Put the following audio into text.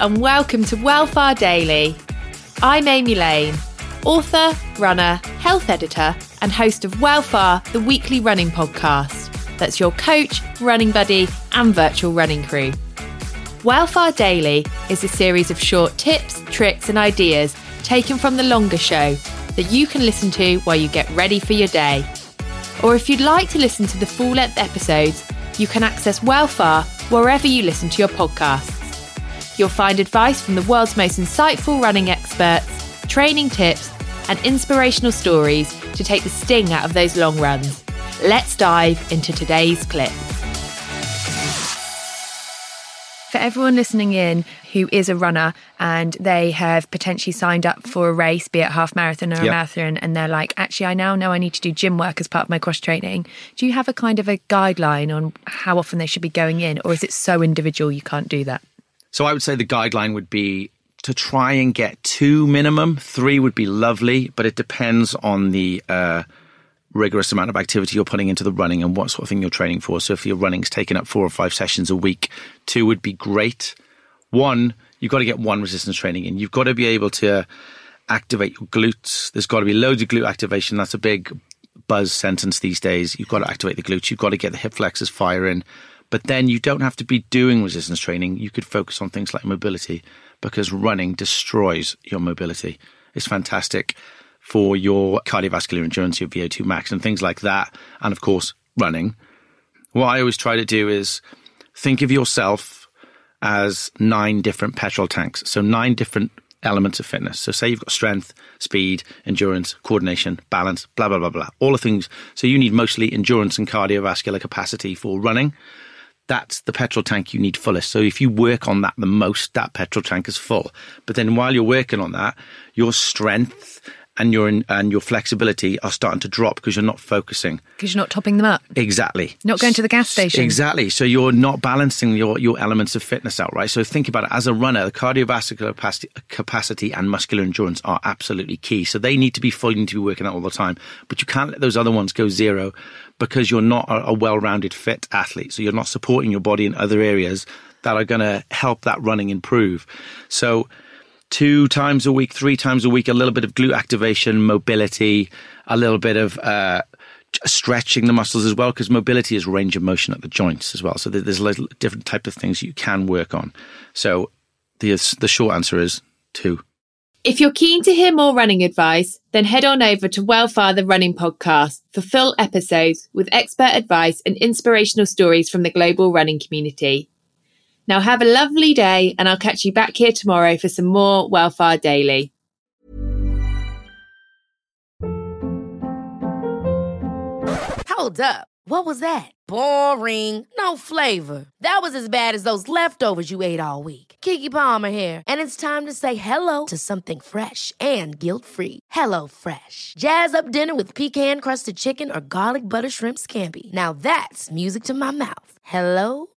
and welcome to Well Far Daily. I'm Amy Lane, author, runner, health editor, and host of Well Far, the weekly running podcast. That's your coach, running buddy, and virtual running crew. Well Far Daily is a series of short tips, tricks, and ideas taken from the longer show that you can listen to while you get ready for your day. Or if you'd like to listen to the full length episodes, you can access Well Far wherever you listen to your podcasts. You'll find advice from the world's most insightful running experts, training tips, and inspirational stories to take the sting out of those long runs. Let's dive into today's clip. For everyone listening in who is a runner and they have potentially signed up for a race, be it half marathon or a marathon, and they're like, actually, I now know I need to do gym work as part of my cross training. Do you have a kind of a guideline on how often they should be going in, or is it so individual you can't do that? So I would say the guideline would be to try and get two minimum. Three would be lovely, but it depends on the uh, rigorous amount of activity you're putting into the running and what sort of thing you're training for. So if your running's taking up four or five sessions a week, two would be great. One, you've got to get one resistance training in. You've got to be able to activate your glutes. There's got to be loads of glute activation. That's a big buzz sentence these days. You've got to activate the glutes. You've got to get the hip flexors firing. But then you don't have to be doing resistance training. You could focus on things like mobility because running destroys your mobility. It's fantastic for your cardiovascular endurance, your VO2 max, and things like that. And of course, running. What I always try to do is think of yourself as nine different petrol tanks. So, nine different elements of fitness. So, say you've got strength, speed, endurance, coordination, balance, blah, blah, blah, blah. All the things. So, you need mostly endurance and cardiovascular capacity for running. That's the petrol tank you need fullest. So, if you work on that the most, that petrol tank is full. But then, while you're working on that, your strength and your and your flexibility are starting to drop because you're not focusing. Because you're not topping them up. Exactly. Not going to the gas station. Exactly. So you're not balancing your, your elements of fitness out, right? So think about it as a runner, the cardiovascular capacity, capacity and muscular endurance are absolutely key. So they need to be full, you need to be working out all the time. But you can't let those other ones go zero because you're not a, a well-rounded fit athlete. So you're not supporting your body in other areas that are going to help that running improve. So two times a week, three times a week, a little bit of glute activation, mobility, a little bit of uh, stretching the muscles as well, because mobility is range of motion at the joints as well. So there's a little different type of things you can work on. So the the short answer is two. If you're keen to hear more running advice, then head on over to Well Far the Running Podcast for full episodes with expert advice and inspirational stories from the global running community. Now have a lovely day and I'll catch you back here tomorrow for some more Well Far Daily. Hold up. What was that? Boring. No flavor. That was as bad as those leftovers you ate all week. Keke Palmer here, and it's time to say hello to something fresh and guilt-free. Hello Fresh. Jazz up dinner with pecan-crusted chicken or garlic butter shrimp scampi. Now that's music to my mouth. Hello